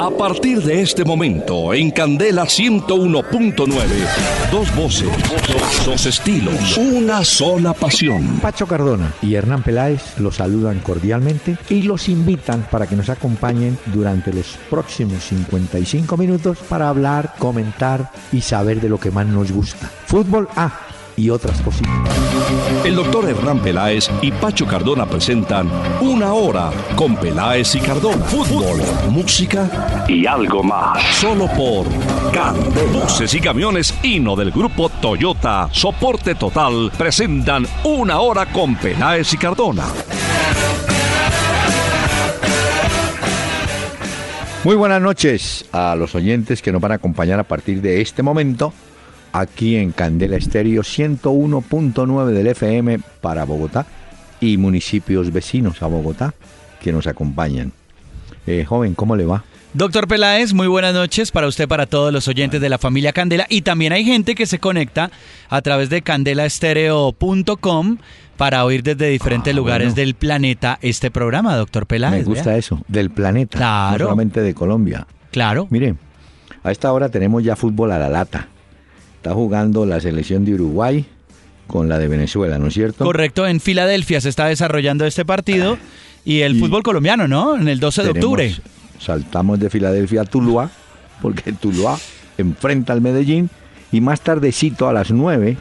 A partir de este momento, en Candela 101.9, dos voces, dos estilos, una sola pasión. Pacho Cardona y Hernán Peláez los saludan cordialmente y los invitan para que nos acompañen durante los próximos 55 minutos para hablar, comentar y saber de lo que más nos gusta. Fútbol A y otras cositas. El doctor Hernán Peláez y Pacho Cardona presentan Una Hora con Peláez y Cardona. Fútbol, música y algo más. Solo por Candela. Buses y camiones Hino del grupo Toyota, soporte total, presentan Una Hora con Peláez y Cardona. Muy buenas noches a los oyentes que nos van a acompañar a partir de este momento aquí en Candela Estéreo 101.9 del FM para Bogotá y municipios vecinos a Bogotá que nos acompañan. Eh, joven, ¿cómo le va? Doctor Peláez, muy buenas noches para usted, para todos los oyentes de la familia Candela. Y también hay gente que se conecta a través de candelaestereo.com para oír desde diferentes Ah, lugares bueno. del planeta este programa, doctor Peláez. Me gusta eso, del planeta, Claro. no solamente de Colombia. Claro. Mire, a esta hora tenemos ya fútbol a la lata. Está jugando la selección de Uruguay con la de Venezuela, ¿no es cierto? Correcto, en Filadelfia se está desarrollando este partido y el Y fútbol colombiano, ¿no? En el 12 de octubre. Saltamos de Filadelfia a Tuluá, porque Tuluá enfrenta al Medellín y más tardecito a las 9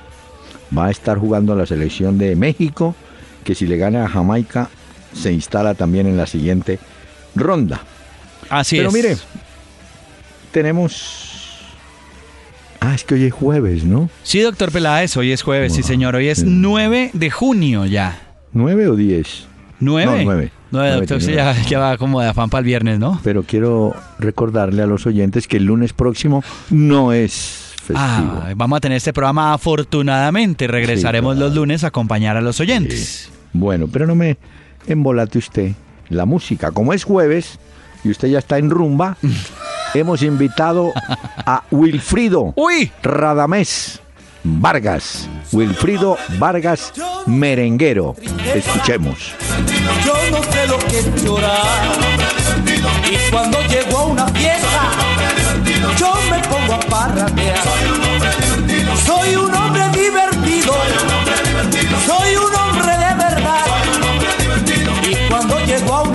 va a estar jugando la selección de México, que si le gana a Jamaica se instala también en la siguiente ronda. Así Pero es. mire, tenemos... Ah, es que hoy es jueves, ¿no? Sí, doctor Peláez, hoy es jueves, sí Wow. señor, hoy es 9 de junio ya. ¿Nueve o diez? ¿Nueve? No, nueve. Nueve, Nueve doctor, sí, tiene ya, ya va como de afán para el viernes, ¿no? Pero quiero recordarle a los oyentes que el lunes próximo no es festivo. Ah, vamos a tener este programa afortunadamente. Regresaremos los lunes a acompañar a los oyentes. Bueno, pero no me embolate usted la música. Como es jueves y usted ya está en rumba, hemos invitado a Wilfrido ¡Uy! Radamés Vargas. Wilfrido Vargas Merenguero. Escuchemos. Yo no sé lo que es llorar. Y cuando llego a una fiesta, yo me pongo a parrandear. Soy un hombre divertido. Soy un hombre de verdad. Y cuando llego a una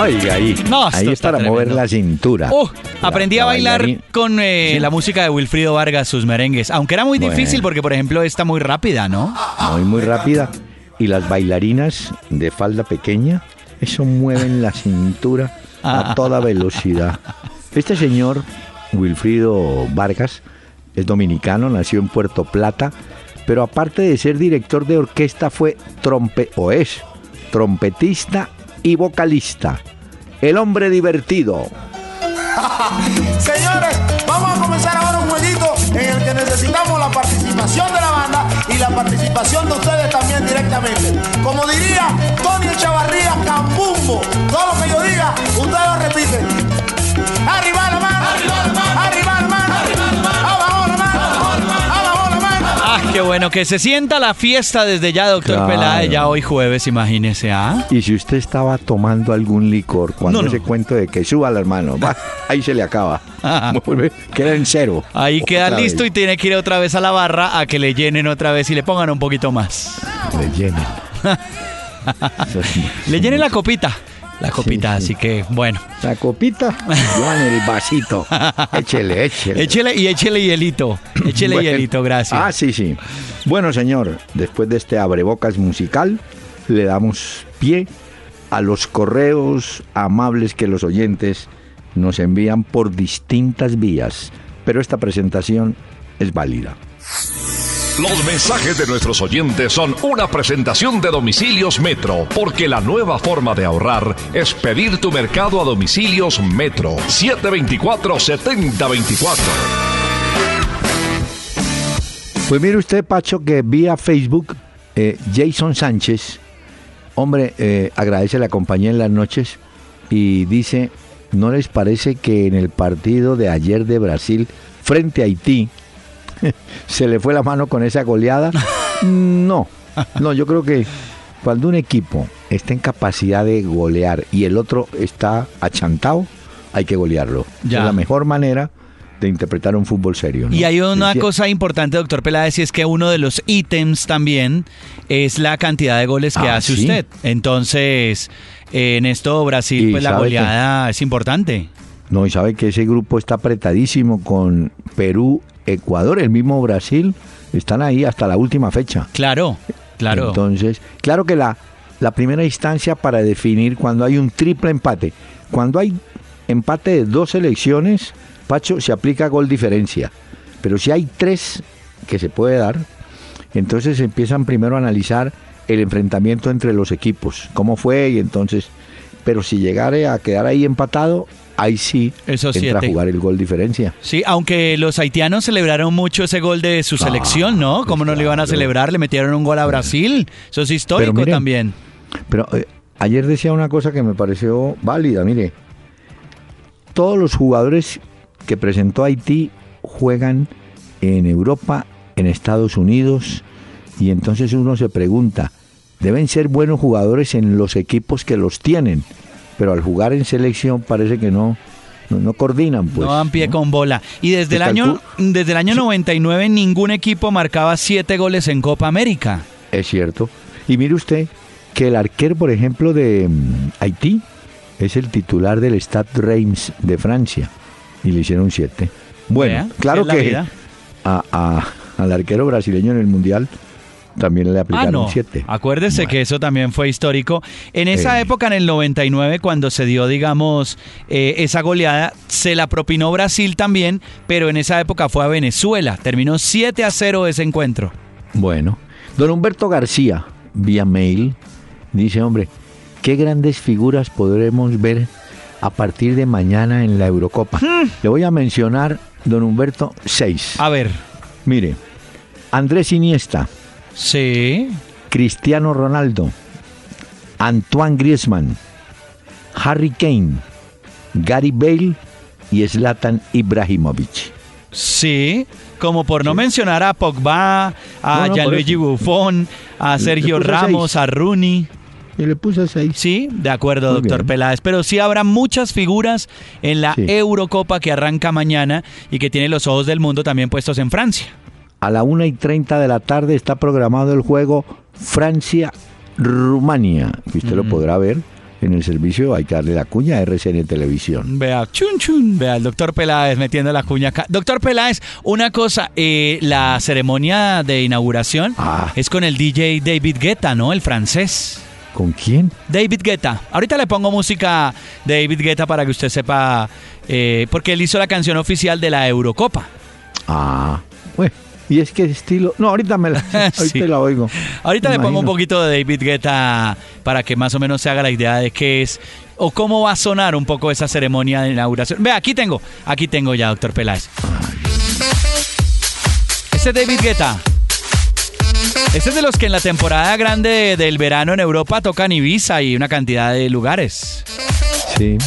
Oiga, ahí. No, ahí es está para mover la cintura. Uh, aprendí a La bailar bailarín- con eh, Sí. la música de Wilfrido Vargas, sus merengues. Aunque era muy Bueno. difícil porque, por ejemplo, está muy rápida, ¿no? muy, muy rápida. Y las bailarinas de falda pequeña, eso mueven la cintura a toda velocidad. Este señor, Wilfrido Vargas, es dominicano, nació en Puerto Plata, pero aparte de ser director de orquesta fue trompe o es trompetista y vocalista. El hombre divertido. Señores, vamos a comenzar ahora un jueguito en el que necesitamos la participación de la banda y la participación de ustedes también directamente. Como diría Tony Chavarría Cambumbo, todo lo que yo diga, ustedes lo repiten. Arriba la mano, arriba la mano, qué bueno que se sienta la fiesta desde ya, doctor Claro. Peláez. Ya hoy jueves, imagínese, ¿ah? Y si usted estaba tomando algún licor cuando No, no. ese cuento de que suba manos, va, ahí se le acaba. Vuelve, Queda en cero. Ahí queda Otra listo y tiene que ir otra vez a la barra a que le llenen otra vez y le pongan un poquito más. Le llenen. Le llenen la copita. La copita, sí. así que bueno. La copita, llevan el vasito. Échele, échele. Échele y échele hielito. Échele Bueno. hielito, gracias. Ah, sí, sí. Bueno, señor, después de este abrebocas musical, le damos pie a los correos amables que los oyentes nos envían por distintas vías. Pero esta presentación es válida. Los mensajes de nuestros oyentes son una presentación de Domicilios Metro, porque la nueva forma de ahorrar es pedir tu mercado a Domicilios Metro. 724-7024. Pues mire usted, Pacho, que vía Facebook, eh, Jason Sánchez, hombre, eh, agradece la compañía en las noches y dice, ¿no les parece que en el partido de ayer de Brasil frente a Haití se le fue la mano con esa goleada? No, no, yo creo que cuando un equipo está en capacidad de golear y el otro está achantado, hay que golearlo. Ya. Es la mejor manera de interpretar un fútbol serio. ¿no? Y hay una cosa importante, doctor Peláez, y es que uno de los ítems también es la cantidad de goles que Ah, hace ¿sí? usted. Entonces, eh, en esto Brasil, pues la goleada es importante. No, y sabe que ese grupo está apretadísimo con Perú, Ecuador, el mismo Brasil, están ahí hasta la última fecha. Claro, claro. Entonces, claro que la, la primera instancia para definir cuando hay un triple empate, cuando hay empate de dos selecciones, Pacho, se aplica gol diferencia. Pero si hay tres que se puede dar, entonces empiezan primero a analizar el enfrentamiento entre los equipos, cómo fue y entonces, pero si llegare a quedar ahí empatado, ahí sí Esos entra siete. a jugar el gol diferencia. Sí, aunque los haitianos celebraron mucho ese gol de su selección, ¿no? ¿Cómo no le iban a claro. celebrar? Le metieron un gol a Brasil. Eso es histórico mire, también. Pero eh, ayer decía una cosa que me pareció válida, mire, todos los jugadores que presentó Haití juegan en Europa, en Estados Unidos, y entonces uno se pregunta, deben ser buenos jugadores en los equipos que los tienen, pero al jugar en selección parece que no, no, no coordinan. Pues, no dan pie ¿no? con bola. Y desde el año, desde el año 99 ningún equipo marcaba siete goles en Copa América. Es cierto. Y mire usted que el arquero, por ejemplo, de mm, Haití es el titular del Stade Reims de Francia y le hicieron siete. Bueno, Vea, claro que a- a- al arquero brasileño en el Mundial también le Ah, aplicaron no. siete. Acuérdese Bueno. que eso también fue histórico. En esa Eh. época, en el 99, cuando se dio, digamos, eh, esa goleada, se la propinó Brasil también, pero en esa época fue a Venezuela. Terminó 7 a 0 ese encuentro. Bueno, don Humberto García, vía mail, dice, hombre, qué grandes figuras podremos ver a partir de mañana en la Eurocopa. Hmm. Le voy a mencionar, don Humberto, seis. A ver. Mire, Andrés Iniesta, Sí. Cristiano Ronaldo, Antoine Griezmann, Harry Kane, Gary Bale y Zlatan Ibrahimovic. Sí. Como por no mencionar a Pogba, a No, no, por Gianluigi. Buffon, a Sergio Ramos, seis. a Rooney. Y le puse seis. Sí, de acuerdo, Muy doctor bien. Peláez. Pero sí habrá muchas figuras en la Sí. Eurocopa que arranca mañana y que tiene los ojos del mundo también puestos en Francia. A la 1 y 30 de la tarde está programado el juego Francia-Rumania, que usted lo podrá ver en el servicio, hay que darle la cuña a RCN Televisión. Vea, chun chun, vea, el doctor Peláez metiendo la cuña acá. Doctor Peláez, una cosa, eh, la ceremonia de inauguración Ah. es con el DJ David Guetta, ¿no? El francés. ¿Con quién? David Guetta. Ahorita le pongo música de David Guetta para que usted sepa, eh, porque él hizo la canción oficial de la Eurocopa. Ah, bueno, y es que estilo... No, ahorita me la, ahorita la oigo. Ahorita Me le pongo un poquito de David Guetta para que más o menos se haga la idea de qué es o cómo va a sonar un poco esa ceremonia de inauguración. Ve, aquí tengo, aquí tengo ya, doctor Peláez. Este es David Guetta. Este es de los que en la temporada grande del verano en Europa tocan Ibiza y una cantidad de lugares. Sí.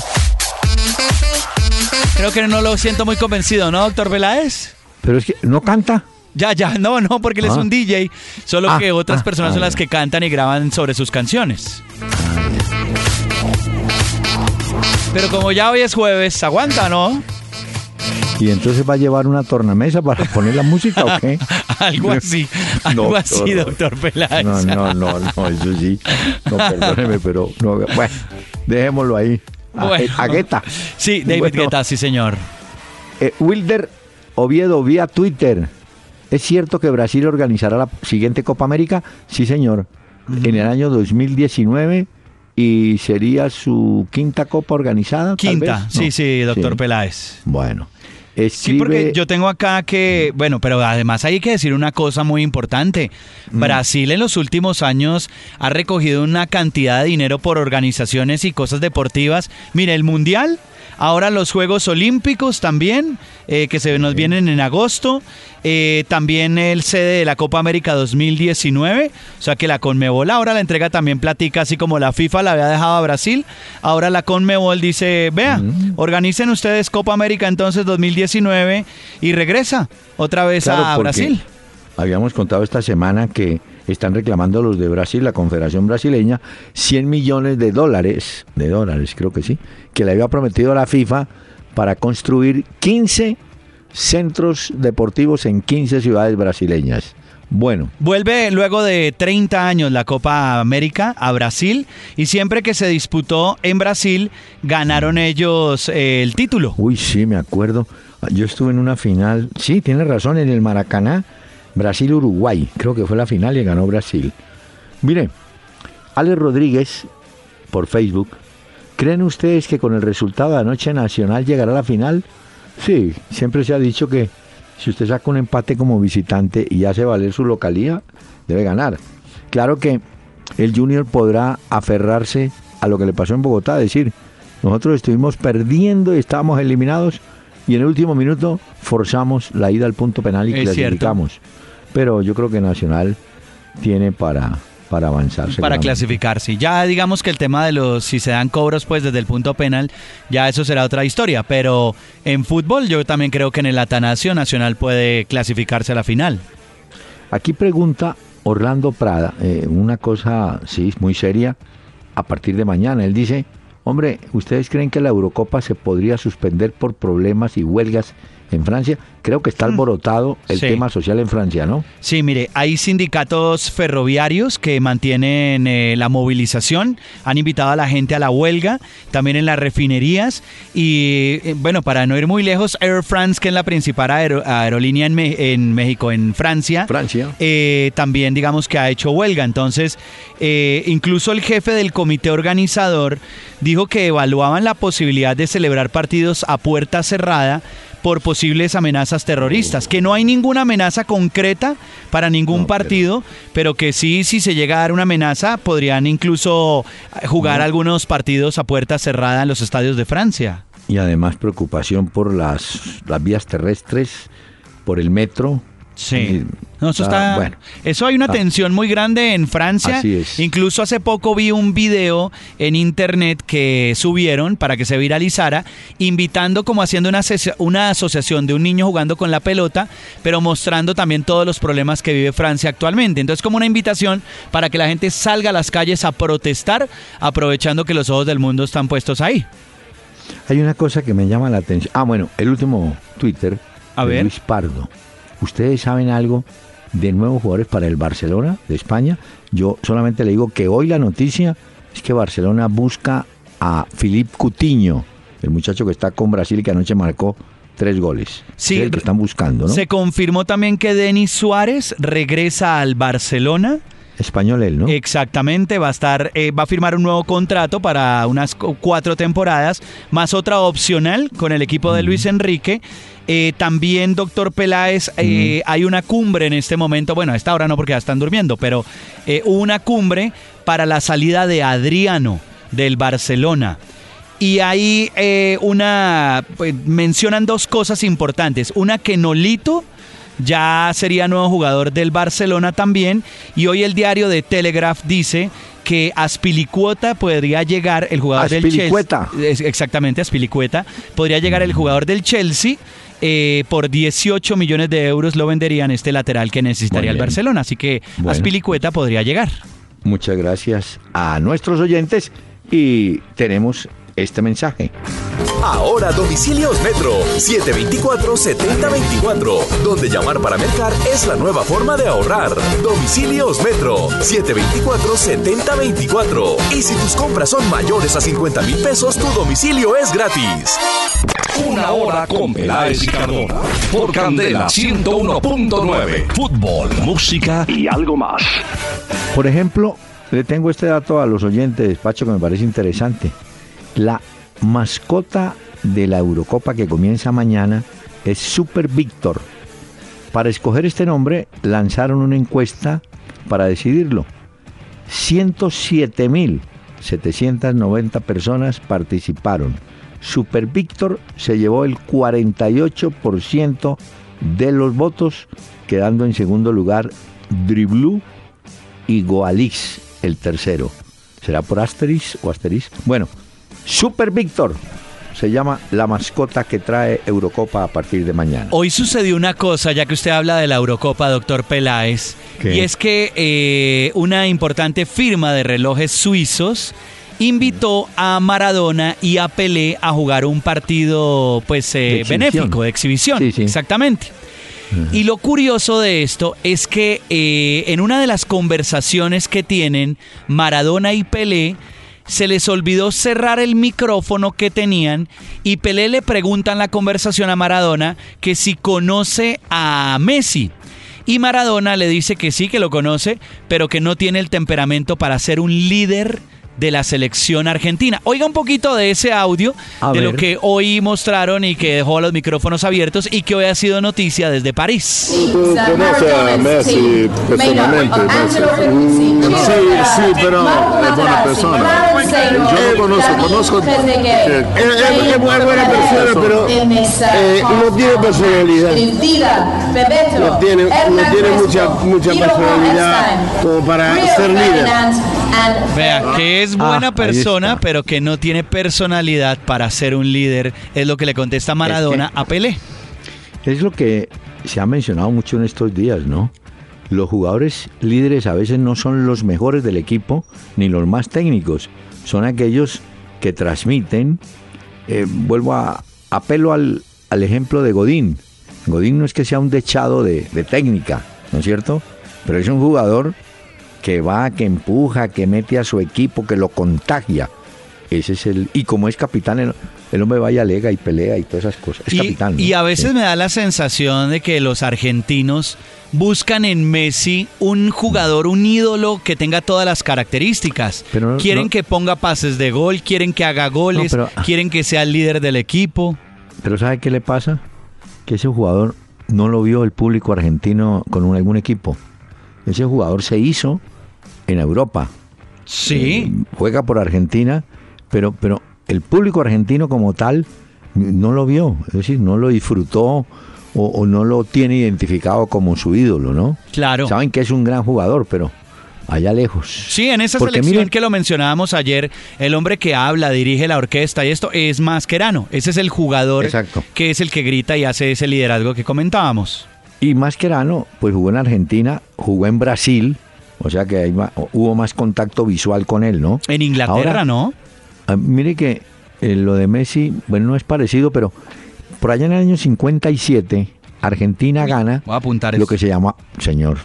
Creo que no lo siento muy convencido, ¿no, doctor Peláez? Pero es que no canta. Ya, ya, no, no, porque él es Ah. un DJ, solo Ah, que otras ah, personas son las que cantan y graban sobre sus canciones. Pero como ya hoy es jueves, aguanta, ¿no? Y entonces va a llevar una tornamesa para poner la música o qué? Algo así, algo No, así, doctor Peláez. No, no, no, no, eso sí. No, perdóneme, pero no, bueno, dejémoslo ahí. A, Bueno. a Guetta. Sí, David Bueno, Guetta, sí, señor. eh, Wilder Oviedo vía Twitter. ¿Es cierto que Brasil organizará la siguiente Copa América? Sí, señor. En el año 2019 y sería su quinta Copa organizada. tal Quinta, vez? sí, No. sí, doctor Sí. Peláez. Bueno. Sí, Escribe, porque yo tengo acá que, bueno, pero además hay que decir una cosa muy importante. Mm. Brasil en los últimos años ha recogido una cantidad de dinero por organizaciones y cosas deportivas. Mire, el Mundial, ahora los Juegos Olímpicos también, eh, que se nos vienen en agosto. eh, también el sede de la Copa América 2019. O sea que la Conmebol ahora la entrega también platica, así como la FIFA la había dejado a Brasil. Ahora la Conmebol dice, vea, Mm. organicen ustedes Copa América entonces 2019 y regresa otra vez Claro, a Brasil. Habíamos contado esta semana que están reclamando los de Brasil, la Confederación Brasileña, 100 millones de dólares, de dólares creo que sí, que le había prometido a la FIFA para construir 15 centros deportivos en 15 ciudades brasileñas. Bueno. Vuelve luego de 30 años la Copa América a Brasil y siempre que se disputó en Brasil ganaron ellos eh, el título. Uy, sí, me acuerdo. Yo estuve en una final, sí, tiene razón, en el Maracaná, Brasil-Uruguay. Creo que fue la final y ganó Brasil. Mire, Alex Rodríguez, por Facebook, ¿creen ustedes que con el resultado de anoche Nacional llegará a la final? Sí, siempre se ha dicho que si usted saca un empate como visitante y hace valer su localía, debe ganar. Claro que el Junior podrá aferrarse a lo que le pasó en Bogotá, decir, nosotros estuvimos perdiendo y estábamos eliminados y en el último minuto forzamos la ida al punto penal y clasificamos. Pero yo creo que Nacional tiene para para avanzar. Para clasificarse. Ya digamos que el tema de los, si se dan cobros pues desde el punto penal, ya eso será otra historia. Pero en fútbol yo también creo que en el Atanasio Nacional puede clasificarse a la final. Aquí pregunta Orlando Prada, eh, una cosa, sí, muy seria, a partir de mañana. Él dice, hombre, ¿ustedes creen que la Eurocopa se podría suspender por problemas y huelgas en Francia. Creo que está mm. alborotado el tema social en Francia, ¿no? Sí, mire, hay sindicatos ferroviarios que mantienen eh, la movilización, han invitado a la gente a la huelga, también en las refinerías y, eh, bueno, para no ir muy lejos, Air France, que es la principal aerolínea en, México, en Francia, Francia. Eh, también digamos que ha hecho huelga. Entonces, incluso el jefe del comité organizador dijo que evaluaban la posibilidad de celebrar partidos a puerta cerrada por posibles amenazas terroristas, que no hay ninguna amenaza concreta para ningún partido, pero... que sí, si se llega a dar una amenaza, podrían incluso jugar algunos partidos a puerta cerrada en los estadios de Francia. Y además preocupación por las, las vías terrestres, por el metro, Sí. No, eso, está, bueno. eso hay una ah. tensión muy grande en Francia. Incluso hace poco vi un video en internet que subieron para que se viralizara, invitando como haciendo una, una asociación de un niño jugando con la pelota, pero mostrando también todos los problemas que vive Francia actualmente. Entonces como una invitación para que la gente salga a las calles a protestar, aprovechando que los ojos del mundo están puestos ahí. Hay una cosa que me llama la atención. Ah, bueno, el último Twitter. A ver. Luis Pardo ¿Ustedes saben algo de nuevos jugadores para el Barcelona de España? Yo solamente le digo que hoy la noticia es que Barcelona busca a Filip Cutiño, el muchacho que está con Brasil y que anoche marcó tres goles. Sí, el que están buscando, ¿no? Se confirmó también que Denis Suárez regresa al Barcelona. Español él, ¿no? Exactamente, va a estar, eh, va a firmar un nuevo contrato para unas cuatro temporadas, más otra opcional con el equipo de Luis Enrique. Eh, también, doctor Peláez, eh, hay una cumbre en este momento, bueno, a esta hora no porque ya están durmiendo, pero hubo una cumbre para la salida de Adriano del Barcelona. Y ahí una, pues, mencionan dos cosas importantes. Una que Nolito ya sería nuevo jugador del Barcelona también. Y hoy el diario de Telegraph dice que Aspilicueta podría llegar, el jugador del Chelsea. Exactamente, Aspilicueta. Podría llegar el jugador del Chelsea. Eh, por 18 millones de euros lo venderían este lateral que necesitaría el Barcelona. Así que Aspilicueta podría llegar. Muchas gracias a nuestros oyentes y tenemos este mensaje. Ahora domicilios Metro 724-7024, donde llamar para mercar es la nueva forma de ahorrar. Domicilios Metro 724-7024. Y si tus compras son mayores a 50 mil pesos, tu domicilio es gratis. Una hora con Peláez y Cardona. Por Candela 101.9. Fútbol, música y algo más. Por ejemplo, le tengo este dato a los oyentes, de despacho, que me parece interesante. La mascota de la Eurocopa que comienza mañana es Super Víctor. Para escoger este nombre lanzaron una encuesta para decidirlo. 107.790 personas participaron. Super Víctor se llevó el 48% de los votos, quedando en segundo lugar Driblu y Goalix, el tercero. ¿Será por Asteris o Asteris? Bueno, Super Víctor se llama La mascota que trae Eurocopa a partir de mañana. Hoy sucedió una cosa, ya que usted habla de la Eurocopa, doctor Peláez, y es que eh, una importante firma de relojes suizos invitó a Maradona y a Pelé a jugar un partido pues eh, benéfico, de exhibición. Exactamente. Y lo curioso de esto es que eh, en una de las conversaciones que tienen Maradona y Pelé, se les olvidó cerrar el micrófono que tenían y Pelé le pregunta en la conversación a Maradona que si conoce a Messi. Y Maradona le dice que sí, que lo conoce, pero que no tiene el temperamento para ser un líder de la selección argentina. Oiga un poquito de ese audio, de lo que hoy mostraron y que dejó los micrófonos abiertos y que hoy ha sido noticia desde París. Sí, a Messi personalmente. Mm, sí, sí, pero es buena persona. Yo conozco, conozco. Es, buena persona, pero no tiene personalidad. No tiene, no tiene mucha, mucha personalidad como para ser líder. Vea, que es buena ah, persona, pero que no tiene personalidad para ser un líder, es lo que le contesta Maradona a Pelé. Es lo que se ha mencionado mucho en estos días, ¿no? Los jugadores líderes a veces no son los mejores del equipo ni los más técnicos, son aquellos que transmiten. Eh, vuelvo a apelo al, al, ejemplo de Godín. Godín no es que sea un dechado de, de técnica, ¿no es cierto? Pero es un jugador que va, que empuja, que mete a su equipo, que lo contagia. Ese es el. Y como es capitán, el, hombre vaya, alega y pelea y todas esas cosas. Es y, capitán. Y a veces me da la sensación de que los argentinos buscan en Messi un jugador, un ídolo que tenga todas las características. quieren que ponga pases de gol, quieren que haga goles, quieren que sea el líder del equipo. Pero ¿sabe qué le pasa? Que ese jugador no lo vio el público argentino con algún equipo. Ese jugador se hizo en Europa. Sí. Eh, juega por Argentina, pero, pero el público argentino como tal no lo vio, es decir, no lo disfrutó o, no lo tiene identificado como su ídolo, ¿no? Claro. Saben que es un gran jugador, pero allá lejos. Sí, en esa selección que lo mencionábamos ayer, el hombre que habla, dirige la orquesta y esto es Mascherano. Ese es el jugador Exacto. que es el que grita y hace ese liderazgo que comentábamos. Y Mascherano, pues jugó en Argentina, jugó en Brasil, o sea que hubo más contacto visual con él, ¿no? En Inglaterra, ¿no? Ah, mire que eh, lo de Messi, bueno, no es parecido, pero por allá en el año 57, Argentina gana Voy a apuntar lo que se llama, señor,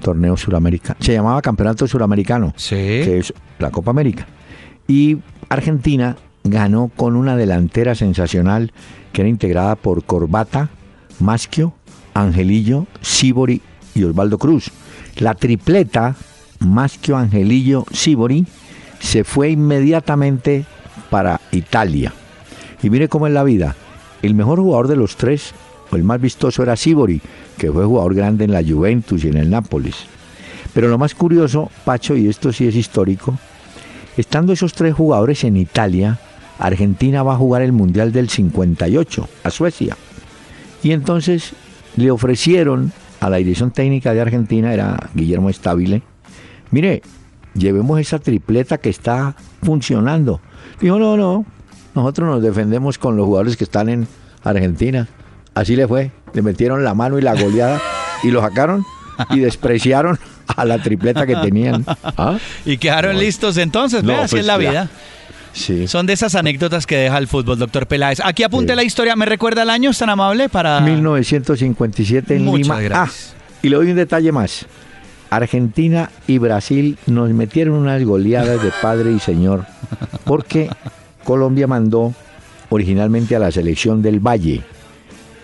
torneo suramericano. Se llamaba Campeonato Suramericano, sí. que es la Copa América. Y Argentina ganó con una delantera sensacional que era integrada por Corbata, Maschio, Angelillo, Sibori y Osvaldo Cruz. La tripleta, Maschio, Angelillo, Sibori, se fue inmediatamente para Italia. Y mire cómo es la vida. El mejor jugador de los tres, o el más vistoso, era Sibori, que fue jugador grande en la Juventus y en el Nápoles. Pero lo más curioso, Pacho, y esto sí es histórico, estando esos tres jugadores en Italia, Argentina va a jugar el Mundial del 58 a Suecia. Y entonces le ofrecieron a la dirección técnica de Argentina, era Guillermo Estabile, mire, llevemos esa tripleta que está funcionando. Dijo, no, no, nosotros nos defendemos con los jugadores que están en Argentina. Así le fue, le metieron la mano y la goleada y lo sacaron y despreciaron a la tripleta que tenían. ¿Ah? Y quedaron listos entonces, no, así es pues la vida. Son de esas anécdotas que deja el fútbol, doctor Peláez. Aquí apunte la historia. ¿Me recuerda el año? ¿Es tan amable para...? 1957 en Lima. Ah, y le doy un detalle más. Argentina y Brasil nos metieron unas goleadas de padre y señor porque Colombia mandó originalmente a la selección del Valle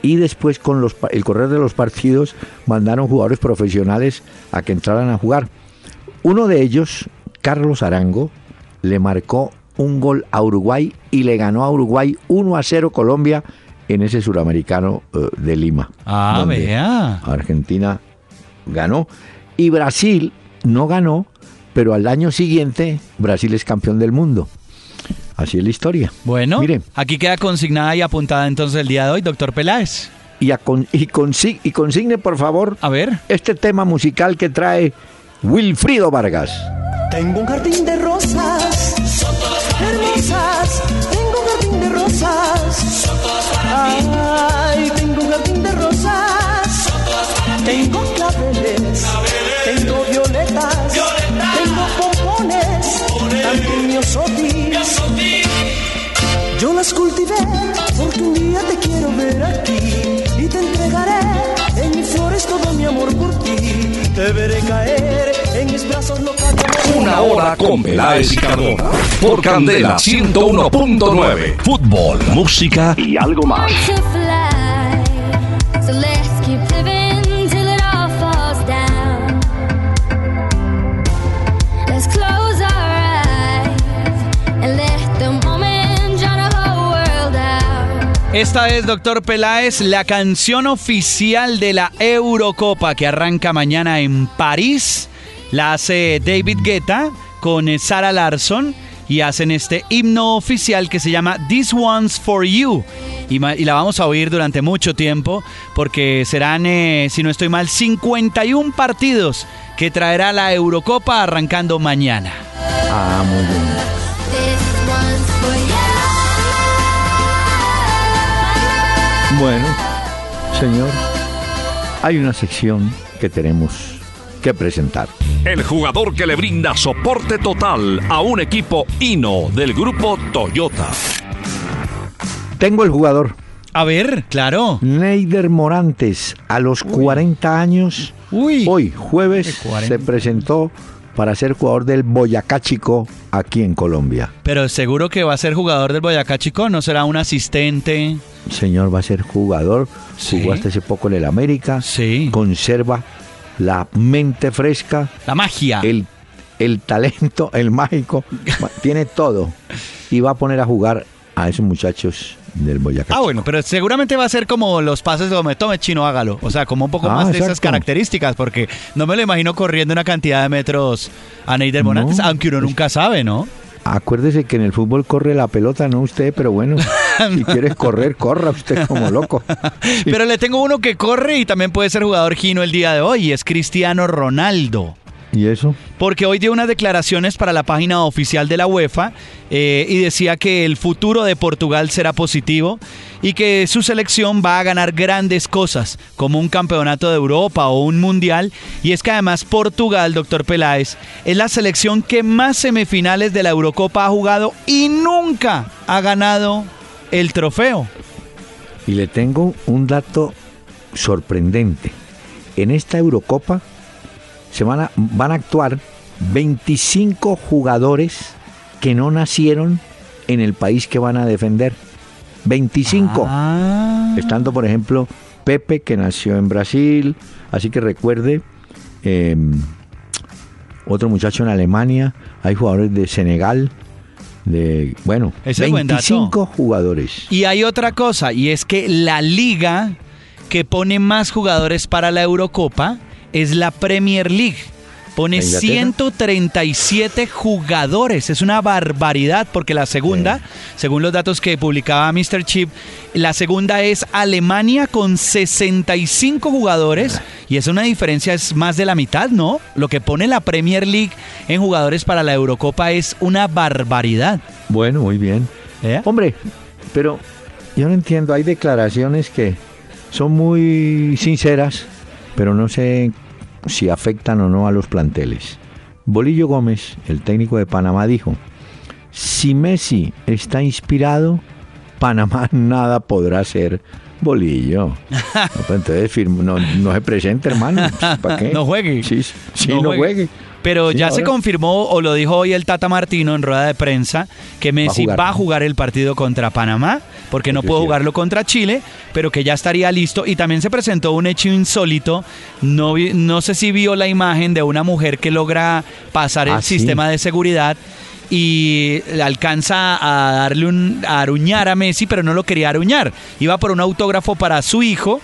y después con los, el correr de los partidos mandaron jugadores profesionales a que entraran a jugar. Uno de ellos, Carlos Arango, le marcó un gol a Uruguay y le ganó a Uruguay 1 a 0 Colombia en ese suramericano eh, de Lima. Ah, vea. Argentina ganó y Brasil no ganó, pero al año siguiente Brasil es campeón del mundo. Así es la historia. Bueno, Mire, aquí queda consignada y apuntada entonces el día de hoy, doctor Peláez. Y, y, y consigne, por favor, a ver, este tema musical que trae Wilfrido Vargas. Tengo un jardín de rosas tengo un jardín de rosas. Ay, tengo un jardín de rosas. Tengo claveles, tengo violetas, tengo pompones, también Yo las cultivé porque un día te quiero ver aquí y te entregaré en mis flores todo mi amor por ti. Te veré caer en mis brazos lo una hora con Peláez y Cardona. Por Candela 101.9. Fútbol, música y algo más. Esta es, doctor Peláez, la canción oficial de la Eurocopa que arranca mañana en París. La hace David Guetta con eh, Sarah Larson y hacen este himno oficial que se llama This One's for You. Y, la vamos a oír durante mucho tiempo porque serán, eh, si no estoy mal, 51 partidos que traerá la Eurocopa arrancando mañana. Ah, muy bien. Bueno, señor, hay una sección que tenemos que presentar. El jugador que le brinda soporte total a un equipo Hino del grupo Toyota. Tengo el jugador, A ver, claro. Neider Morantes, a los 40 años, Uy. hoy jueves De 40. se presentó para ser jugador del Boyacá Chico aquí en Colombia. Pero seguro que va a ser jugador del Boyacá Chico, no será un asistente. Señor va a ser jugador, Sí. jugó hasta hace poco en el América, Sí. conserva la mente fresca, La magia. el, el talento, el mágico, tiene todo y va a poner a jugar a esos muchachos del Boyacá. Ah, bueno, pero seguramente va a ser como los pases de me tome chino, hágalo. O sea, como un poco Ah, más de esas características, porque no me lo imagino corriendo una cantidad de metros a Neider Monantes, No, aunque uno pues- nunca sabe, ¿no? Acuérdese que en el fútbol corre la pelota, no usted, pero bueno, si quieres correr, corra usted como loco. Pero le tengo uno que corre y también puede ser jugador gino el día de hoy, y es Cristiano Ronaldo. ¿Y eso? Porque hoy dio unas declaraciones para la página oficial de la UEFA eh, y decía que el futuro de Portugal será positivo y que su selección va a ganar grandes cosas, como un campeonato de Europa o un mundial. Y es que además Portugal, doctor Peláez, es la selección que más semifinales de la Eurocopa ha jugado y nunca ha ganado el trofeo. Y le tengo un dato sorprendente. En esta Eurocopa se van a, van a actuar 25 jugadores que no nacieron en el país que van a defender. 25. Ah. Estando, por ejemplo, Pepe, que nació en Brasil. Así que recuerde, eh, otro muchacho en Alemania. Hay jugadores de Senegal. De, bueno, Ese es buen dato. 25 jugadores. Y hay otra cosa, y es que la liga que pone más jugadores para la Eurocopa es la Premier League. Pone ¿La Inglaterra? 137 jugadores. Es una barbaridad porque la segunda, según los datos que publicaba Mr. Chip, la segunda es Alemania con 65 jugadores y es una diferencia, es más de la mitad, ¿no? Lo que pone la Premier League en jugadores para la Eurocopa es una barbaridad. Bueno, muy bien. ¿eh? Hombre, pero yo no entiendo, hay declaraciones que son muy sinceras, pero no sé si afectan o no a los planteles. Bolillo Gómez, el técnico de Panamá, dijo, si Messi está inspirado, Panamá nada podrá hacer Bolillo. No, pues entonces firmo- no, no se presente, hermano. ¿Para qué? No juegue. Sí, sí, No no, juegue. juegue. Pero Sí, ya se confirmó, o lo dijo hoy el Tata Martino en rueda de prensa, que Messi va a jugar, jugar. el partido contra Panamá, porque no pudo jugarlo contra Chile, pero que ya estaría listo. Y también se presentó un hecho insólito, no, vi- no sé si vio la imagen de una mujer que logra pasar el Ah, sí. sistema de seguridad y alcanza a darle un a aruñar a Messi, pero no lo quería aruñar. Iba por un autógrafo para su hijo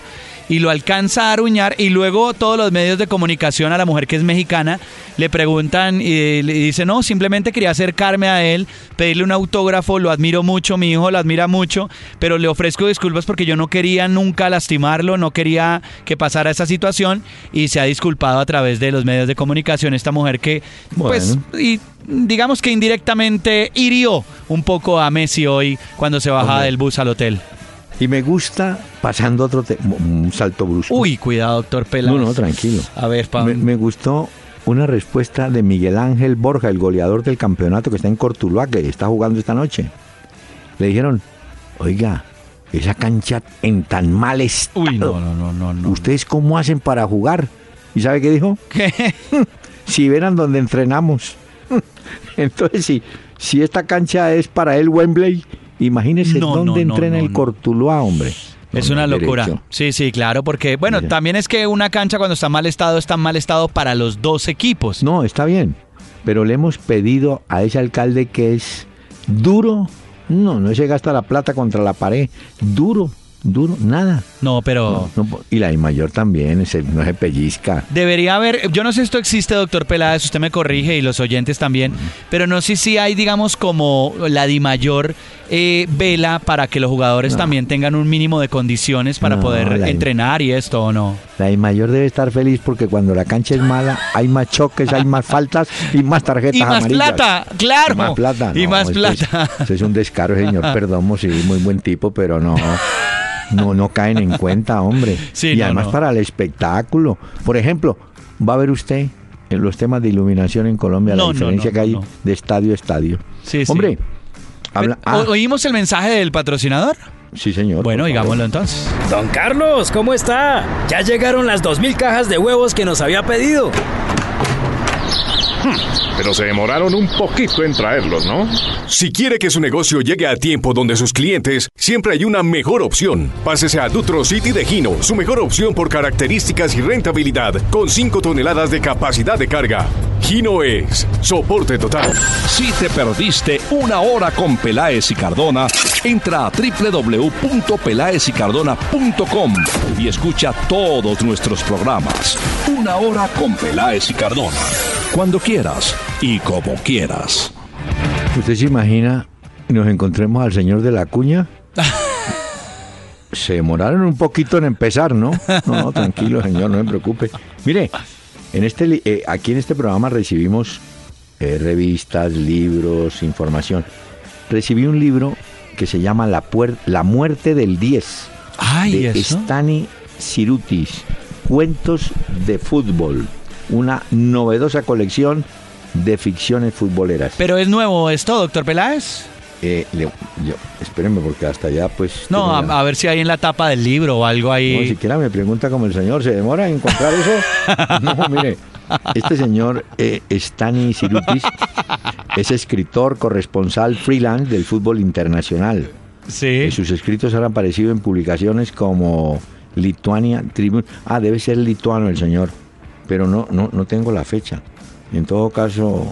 y lo alcanza a aruñar y luego todos los medios de comunicación a la mujer que es mexicana le preguntan y le dice no, simplemente quería acercarme a él, pedirle un autógrafo, lo admiro mucho, mi hijo lo admira mucho, pero le ofrezco disculpas porque yo no quería nunca lastimarlo, no quería que pasara esa situación y se ha disculpado a través de los medios de comunicación esta mujer que pues y digamos que indirectamente hirió un poco a Messi hoy cuando se bajaba Hombre. del bus al hotel. Y me gusta, pasando otro un salto brusco. Uy, cuidado, doctor Peláez. no, no, tranquilo. A ver, pa- Me, me gustó una respuesta de Miguel Ángel Borja, el goleador del campeonato que está en Cortuluá, que está jugando esta noche. Le dijeron, oiga, esa cancha en tan mal estado. Uy, no, no, no, no, no. ¿Ustedes cómo hacen para jugar? ¿Y sabe qué dijo? ¿Qué? Si vieran donde entrenamos. Entonces, si, si esta cancha es para el Wembley, imagínese No, dónde no, entrena no, el. Cortuluá, hombre. Es una locura. derecho. Sí, sí, claro, porque, bueno, Mira. también es que una cancha cuando está en mal estado está en mal estado para los dos equipos. No, está bien. Pero le hemos pedido a ese alcalde que es duro. No, no se gasta la plata contra la pared. Duro, duro, nada. No, pero No, no, y la I mayor también, no se pellizca. debería haber, yo no sé si esto existe, doctor Peláez, usted me corrige y los oyentes también, pero no sé si hay, digamos, como la Di Mayor eh, vela para que los jugadores No. también tengan un mínimo de condiciones para poder entrenar y esto o no. La I mayor debe estar feliz porque cuando la cancha es mala, hay más choques, hay más faltas y más tarjetas Y más amarillas. plata, claro. Y más plata. Y más es- plata. esto es un descaro, señor. Perdón, sí, muy buen tipo, pero no. No, no caen en cuenta, hombre. Sí, y no, además no. para el espectáculo. Por ejemplo, va a ver usted en los temas de iluminación en Colombia No, la diferencia no, que hay de estadio a estadio. Sí, sí. Hombre, habla. ¿O- ah, ¿Oímos el mensaje del patrocinador? sí, señor. Bueno, digámoslo entonces. Don Carlos, ¿cómo está? Ya llegaron las 2000 cajas de huevos que nos había pedido. Pero se demoraron un poquito en traerlos, ¿no? Si quiere que su negocio llegue a tiempo donde sus clientes, siempre hay una mejor opción. Pásese a Dutro City de Gino, su mejor opción por características y rentabilidad, con 5 toneladas de capacidad de carga. Gino es soporte total. Si te perdiste una hora con Peláez y Cardona, entra a www.pelaezicardona.com y escucha todos nuestros programas. Una hora con Peláez y Cardona. Cuando quieras y como quieras. ¿Usted se imagina nos encontremos al señor de la cuña? Se demoraron un poquito en empezar, ¿no? No, no, tranquilo, señor, no me preocupe. Mire, en este, eh, aquí en este programa recibimos eh, revistas, libros, información. Recibí un libro que se llama La, Puer- La muerte del 10 Ay, de eso. Stani Cirutis, Cuentos de fútbol, una novedosa colección de ficciones futboleras. Pero es nuevo esto, doctor Peláez. Eh, le- yo, espérenme porque hasta allá pues... No, a, ver si hay en la tapa del libro o algo no, ahí. siquiera me pregunta como el señor, ¿se demora en encontrar eso? No, mire, este señor eh, Stani Cirutis es escritor, corresponsal freelance del fútbol internacional. Sí. Eh, Sus escritos han aparecido en publicaciones como Lituania Tribune. Ah, debe ser lituano el señor, pero no, no, no tengo la fecha. En todo caso,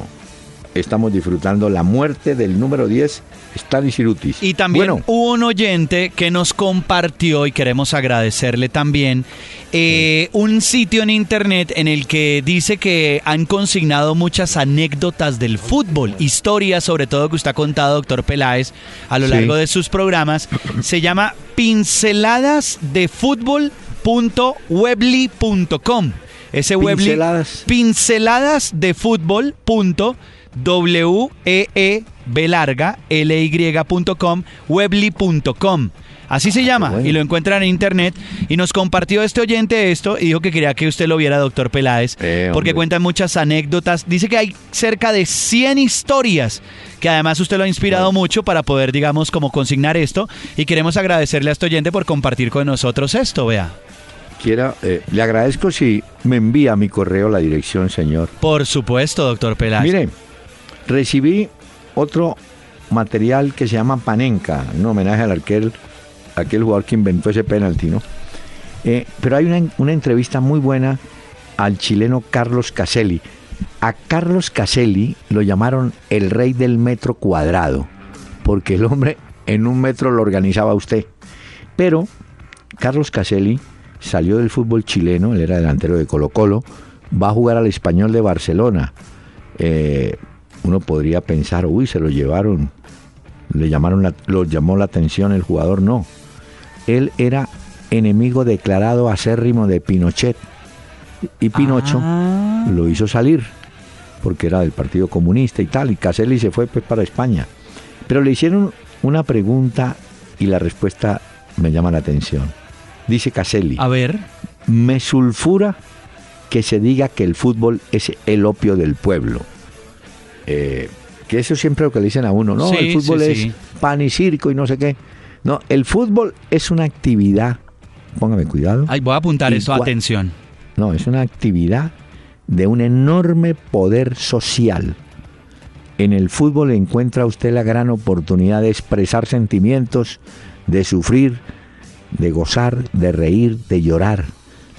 estamos disfrutando la muerte del número 10, Stani Cirutis. Y también Bueno, hubo un oyente que nos compartió y queremos agradecerle también eh, un sitio en internet en el que dice que han consignado muchas anécdotas del fútbol, historias sobre todo que usted ha contado, doctor Peláez, a lo Sí. largo de sus programas. Se llama pinceladasdefutbol.webly.com. Ese Webly Pinceladas. pinceladas de fútbol punto w e e b larga l y.com webly.com así se llama bueno. y lo encuentran en internet. Y nos compartió este oyente esto y dijo que quería que usted lo viera doctor Peláez Eh, porque cuentan muchas anécdotas. Dice que hay cerca de 100 historias que además usted lo ha inspirado mucho para poder digamos como consignar esto. Y queremos agradecerle a este oyente por compartir con nosotros esto vea quiera, eh, le agradezco si me envía a mi correo la dirección, señor. por supuesto doctor Peláez Mire, recibí otro material que se llama Panenka, un homenaje al aquel, aquel jugador que inventó ese penalti, ¿no? Eh, pero hay una, una entrevista muy buena al chileno Carlos Caselli. A Carlos Caselli lo llamaron el rey del metro cuadrado, porque el hombre en un metro lo organizaba usted. Pero Carlos Caselli salió del fútbol chileno, él era delantero de Colo Colo, va a jugar al español de Barcelona. Eh, uno podría pensar, uy, se lo llevaron, le llamaron la, lo llamó la atención el jugador, no. Él era enemigo declarado acérrimo de Pinochet y Pinocho Ah. lo hizo salir porque era del Partido Comunista y tal, y Caselli se fue pues para España. Pero le hicieron una pregunta y la respuesta me llama la atención. Dice Caselli. A ver. Me sulfura que se diga que el fútbol es el opio del pueblo. Eh, que eso siempre lo que le dicen a uno, no, Sí, el fútbol sí, es sí. pan y circo y no sé qué. No, el fútbol es una actividad, póngame cuidado. Ay, voy a apuntar ¿Y esto, cuál? atención. No, es una actividad de un enorme poder social. En el fútbol encuentra usted la gran oportunidad de expresar sentimientos, de sufrir, de gozar, de reír, de llorar.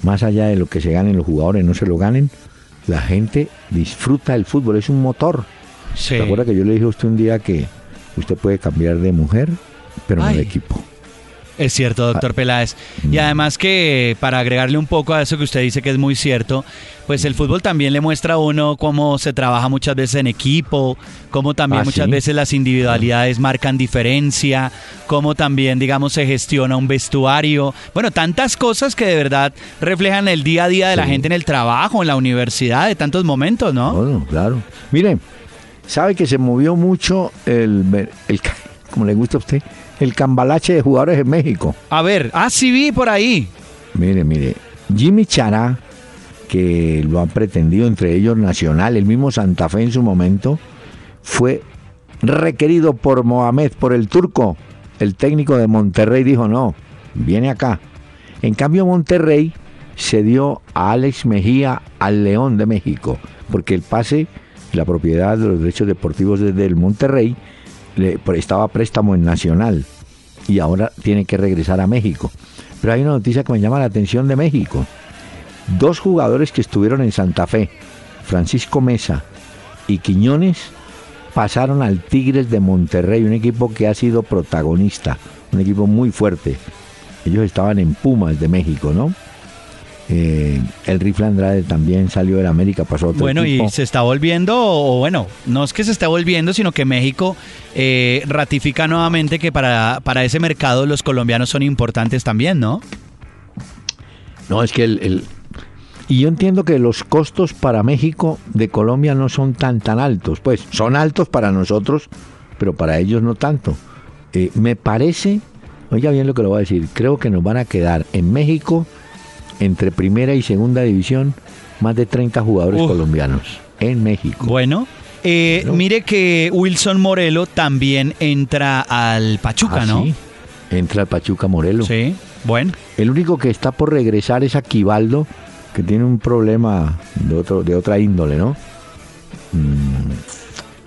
Más allá de lo que se ganen los jugadores, no se lo ganen, la gente disfruta del fútbol, es un motor. Sí. ¿Se acuerda que yo le dije a usted un día que usted puede cambiar de mujer, pero no de equipo? Es cierto, doctor Peláez. Y además que para agregarle un poco a eso que usted dice que es muy cierto, pues el fútbol también le muestra a uno cómo se trabaja muchas veces en equipo, cómo también Ah, muchas ¿sí? veces las individualidades marcan diferencia, cómo también, digamos, se gestiona un vestuario. Bueno, tantas cosas que de verdad reflejan el día a día de la gente en el trabajo, en la universidad, de tantos momentos, ¿no? Bueno, claro. Mire, sabe que se movió mucho el, el, como le gusta a usted, el cambalache de jugadores en México. A ver, ah, sí vi por ahí. Mire, mire, Jimmy Chará, que lo han pretendido entre ellos Nacional, el mismo Santa Fe en su momento, fue requerido por Mohamed, por el turco, el técnico de Monterrey, dijo no, viene acá. En cambio Monterrey se dio a Alex Mejía al León de México, porque el pase la propiedad de los derechos deportivos desde el Monterrey le- estaba préstamo en Nacional y ahora tiene que regresar a México. Pero hay una noticia que me llama la atención de México. Dos jugadores que estuvieron en Santa Fe, Francisco Mesa y Quiñones, pasaron al Tigres de Monterrey, un equipo que ha sido protagonista, un equipo muy fuerte. Ellos estaban en Pumas de México, ¿no? Eh, el Rifle Andrade también salió del América, pasó a otro Bueno, equipo. y se está volviendo, o bueno, no es que se esté volviendo, sino que México eh, ratifica nuevamente que para, para ese mercado los colombianos son importantes también, ¿no? No, es que el, el- Y yo entiendo que los costos para México de Colombia no son tan tan altos. Pues son altos para nosotros, pero para ellos no tanto. Eh, me parece, oiga bien lo que le voy a decir, creo que nos van a quedar en México, entre primera y segunda división, más de 30 jugadores Uf. colombianos. En México. Bueno, eh, Bueno. mire que Wilson Morelo también entra al Pachuca, Ah, ¿no? sí. Entra el Pachuca Morelo. Sí, bueno. El único que está por regresar es Aquivaldo, que tiene un problema de, otro, de otra índole, ¿no? Mm,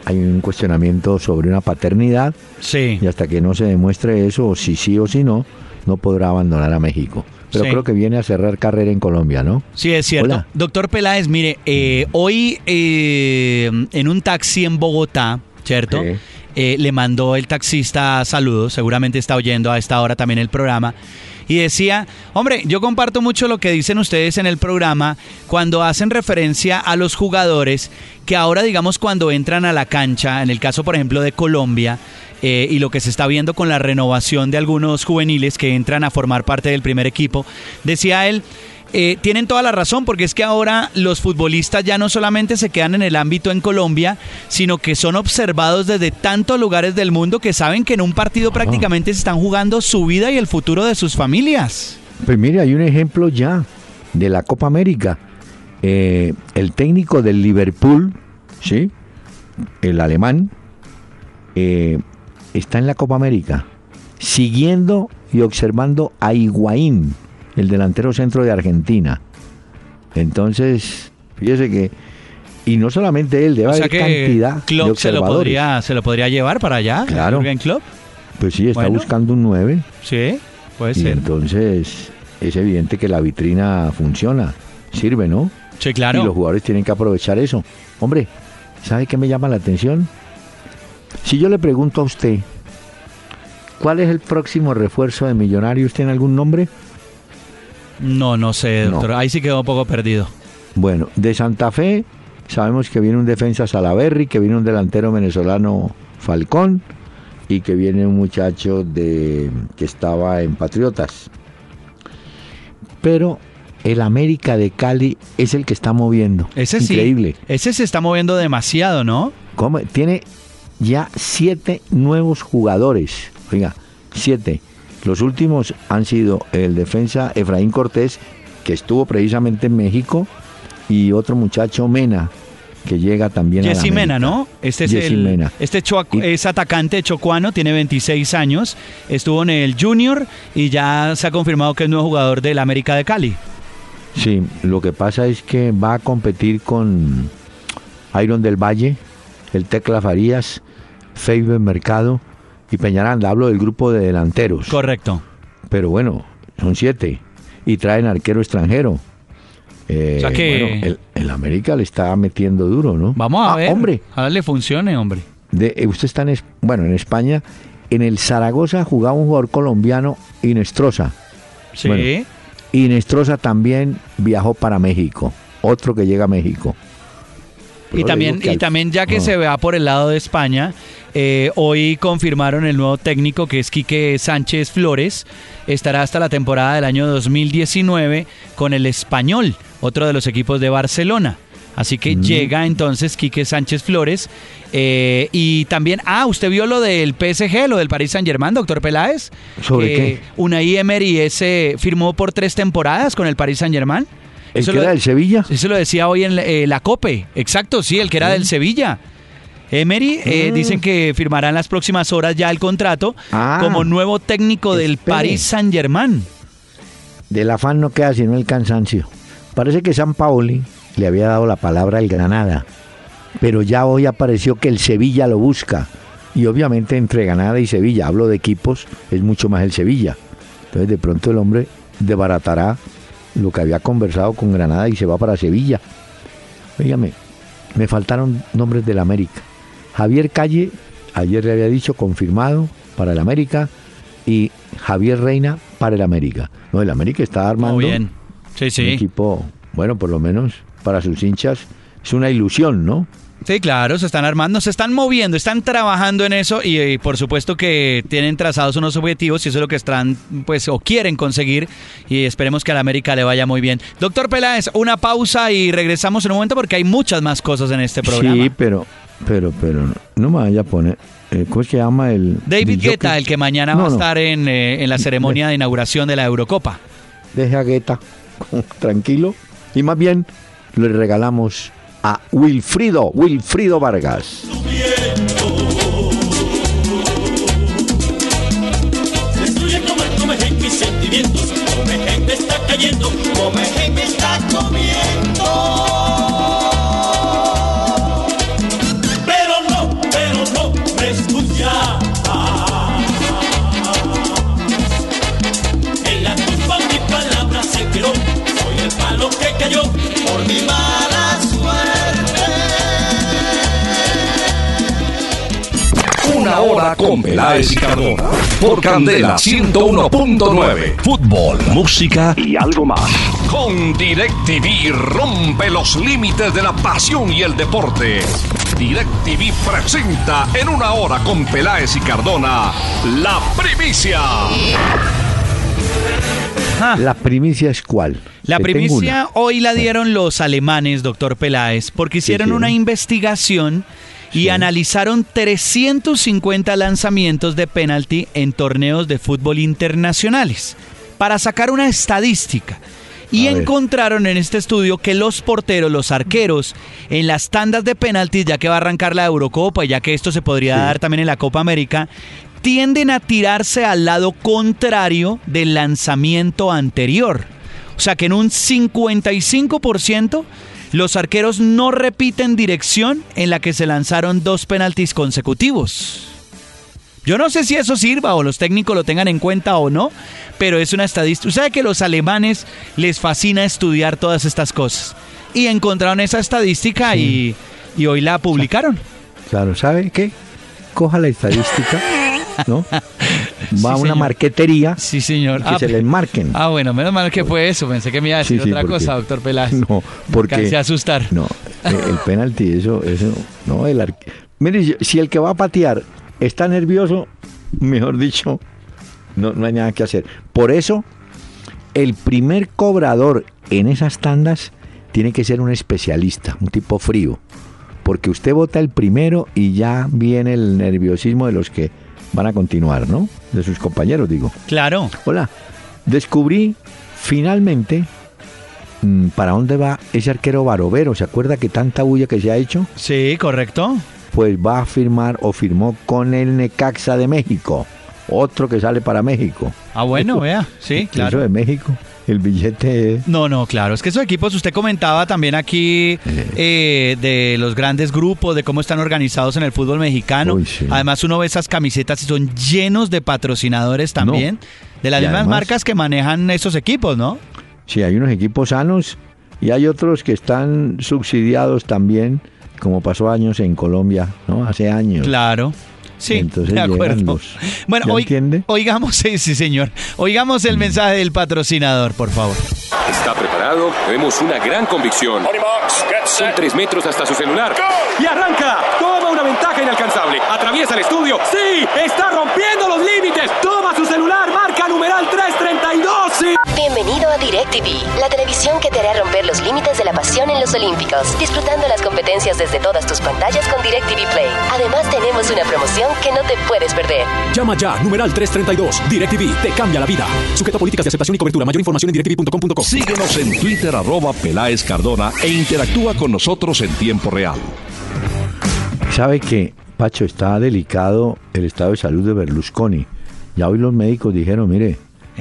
hay un cuestionamiento sobre una paternidad Sí. y hasta que no se demuestre eso, o si sí o si no, no podrá abandonar a México. Pero Sí. creo que viene a cerrar carrera en Colombia, ¿no? Sí, es cierto. Hola. Doctor Peláez, mire, eh, hoy eh, en un taxi en Bogotá, ¿cierto? Sí. Eh, le mandó el taxista saludos, seguramente está oyendo a esta hora también el programa, y decía, hombre, yo comparto mucho lo que dicen ustedes en el programa cuando hacen referencia a los jugadores que ahora, digamos, cuando entran a la cancha, en el caso, por ejemplo, de Colombia, eh, y lo que se está viendo con la renovación de algunos juveniles que entran a formar parte del primer equipo, decía él, eh, tienen toda la razón, porque es que ahora los futbolistas ya no solamente se quedan en el ámbito en Colombia, sino que son observados desde tantos lugares del mundo que saben que en un partido prácticamente se están jugando su vida y el futuro de sus familias. Pues mire, hay un ejemplo ya de la Copa América. Eh, el técnico del Liverpool, ¿sí? El alemán, eh, está en la Copa América, siguiendo y observando a Higuaín, el delantero centro de Argentina. Entonces, fíjese que, y no solamente él, debe O sea haber que cantidad de se lo, podría, se lo podría llevar para allá, Claro. Jürgen Klopp. Pues sí, está Bueno. buscando un 9. Sí, puede Y ser. entonces es evidente que la vitrina funciona, sirve, ¿no? Sí, Y los claro. jugadores tienen que aprovechar eso. Hombre, ¿sabe qué me llama la atención? Si yo le pregunto a usted, ¿cuál es el próximo refuerzo de Millonarios? ¿Tiene algún nombre? No, no sé, No. doctor. Ahí sí quedó un poco perdido. Bueno, de Santa Fe sabemos que viene un defensa Salaberry, que viene un delantero venezolano Falcón y que viene un muchacho de que estaba en Patriotas. Pero el América de Cali es el que está moviendo. Ese sí. Increíble. Ese se está moviendo demasiado, ¿no? ¿Cómo? Tiene ya siete nuevos jugadores. Oiga, siete. Los últimos han sido el defensa Efraín Cortés, que estuvo precisamente en México, y otro muchacho Mena, que llega también a la Jesse Mena. ¿no? Este es, Jesse el, Mena. este Y- es atacante chocuano, tiene 26 años, estuvo en el Junior y ya se ha confirmado que es nuevo jugador del América de Cali. Sí, lo que pasa es que va a competir con Iron del Valle, el Tecla Farías, Feiber Mercado y Peñaranda. Hablo del grupo de delanteros. Correcto. Pero bueno, son siete. Y traen arquero extranjero. Eh, O sea que- bueno, el, el América le está metiendo duro, ¿no? Vamos a Ah, ver. Hombre, Ojalá le funcione, hombre. de, eh, usted está en, bueno, en España. En el Zaragoza jugaba un jugador colombiano, Inestrosa. Sí. Bueno, Inestrosa también viajó para México. Otro que llega a México. Y también, y también ya que se vea por el lado de España, eh, hoy confirmaron el nuevo técnico que es Quique Sánchez Flores. Estará hasta la temporada del año 2019 con el Español, otro de los equipos de Barcelona. Así que Mm. llega entonces Quique Sánchez Flores. eh, y también, ah, usted vio lo del PSG, lo del Paris Saint Germain, doctor Peláez. ¿Sobre Que qué? Unai Emery ese firmó por tres temporadas con el Paris Saint Germain. ¿El que era del Sevilla? Eso lo decía hoy en eh, la COPE. Exacto, sí, el que era del Sevilla. Emery, eh, Mm. dicen que firmará en las próximas horas ya el contrato Ah. como nuevo técnico del Espere. Paris Saint Germain. Del afán no queda sino el cansancio. Parece que San Paoli le había dado la palabra al Granada, pero ya hoy apareció que el Sevilla lo busca. Y obviamente entre Granada y Sevilla, hablo de equipos, es mucho más el Sevilla. Entonces de pronto el hombre desbaratará lo que había conversado con Granada y se va para Sevilla. Óigame, me faltaron nombres del América. Javier Calle, ayer le había dicho, confirmado para el América, y Javier Reina para el América. No, el América está armando Muy bien. Sí, un sí. equipo, bueno, por lo menos para sus hinchas, es una ilusión, ¿no? Sí, claro, se están armando, se están moviendo, están trabajando en eso y, por supuesto que tienen trazados unos objetivos y eso es lo que están, pues, o quieren conseguir y esperemos que a la América le vaya muy bien. Doctor Peláez, una pausa y regresamos en un momento porque hay muchas más cosas en este programa. Sí, pero, pero, pero, no, me vaya a poner, eh, ¿cómo que llama el? David Guetta, el que mañana No, va a no, estar en, eh, en la ceremonia de inauguración de la Eurocopa. Deje a Guetta tranquilo y más bien le regalamos a Wilfrido, Wilfrido Vargas. Como sentimientos. Comején me está cayendo, comején me está comiendo. Con Peláez y Cardona. Por Candela 101.9. Fútbol, música y algo más. Con DirecTV rompe los límites de la pasión y el deporte. DirecTV presenta en una hora con Peláez y Cardona la primicia. La primicia es cuál? La primicia hoy la dieron los alemanes, doctor Peláez, porque hicieron? una investigación y analizaron 350 lanzamientos de penalti en torneos de fútbol internacionales para sacar una estadística. Y A ver. encontraron en este estudio que los porteros, los arqueros, en las tandas de penaltis, ya que va a arrancar la Eurocopa y ya que esto se podría Sí. dar también en la Copa América, tienden a tirarse al lado contrario del lanzamiento anterior. O sea que en un 55% los arqueros no repiten dirección en la que se lanzaron dos penaltis consecutivos. Yo no sé si eso sirva o los técnicos lo tengan en cuenta o no, pero es una estadística. Usted sabe que a los alemanes les fascina estudiar todas estas cosas. Y encontraron esa estadística y, y hoy la publicaron. Claro, ¿sabe qué? Coja la estadística, ¿no? Va Sí, a una señor. marquetería Sí, señor. y que Ah, se le enmarquen. Ah, bueno, menos mal que fue eso. Pensé que me iba a decir Sí, sí, otra porque- cosa, doctor Peláez. No, porque... A asustar. No, eh, el penalti, eso, eso, no, el Mire, si- si el que va a patear está nervioso, mejor dicho, no, no hay nada que hacer. Por eso, el primer cobrador en esas tandas tiene que ser un especialista, un tipo frío. Porque usted vota el primero y ya viene el nerviosismo de los que van a continuar, ¿no? De sus compañeros, digo. Claro. Hola, descubrí finalmente mm, para dónde va ese arquero Barovero. ¿Se acuerda que tanta bulla que se ha hecho? Sí, correcto. Pues va a firmar o firmó con el Necaxa de México. Otro que sale para México. Ah, bueno, vea. Sí, Eso claro. de México. El billete es... No, no, claro. Es que esos equipos, usted comentaba también aquí eh, de los grandes grupos, de cómo están organizados en el fútbol mexicano. Uy, sí. Además, uno ve esas camisetas y son llenos de patrocinadores también, de las Y mismas además- marcas que manejan esos equipos, ¿no? Sí, hay unos equipos sanos y hay otros que están subsidiados también, como pasó años en Colombia, ¿no? Hace años. Claro. Sí, Entonces de acuerdo. los- bueno, ¿Ya oig- entiende? oigamos, sí, sí, señor. Oigamos el mensaje del patrocinador, por favor. ¿Está preparado? Tenemos una gran convicción. Son tres metros hasta su celular. Y arranca. Una ventaja inalcanzable. Atraviesa el estudio. ¡Sí! ¡Está rompiendo los límites! Toma su celular. Marca numeral 332. ¡Sí! Bienvenido a DirecTV, la televisión que te hará romper los límites de la pasión en los Olímpicos, disfrutando las competencias desde todas tus pantallas con DirecTV Play. Además tenemos una promoción que no te puedes perder. Llama ya, numeral 332. DirecTV te cambia la vida. Sujeto a políticas de aceptación y cobertura. Mayor información en directv.com.co. Síguenos en Twitter arroba Peláez Cardona e interactúa con nosotros en tiempo real. ¿Sabe que, Pacho, está delicado el estado de salud de Berlusconi? Ya hoy los médicos dijeron, mire,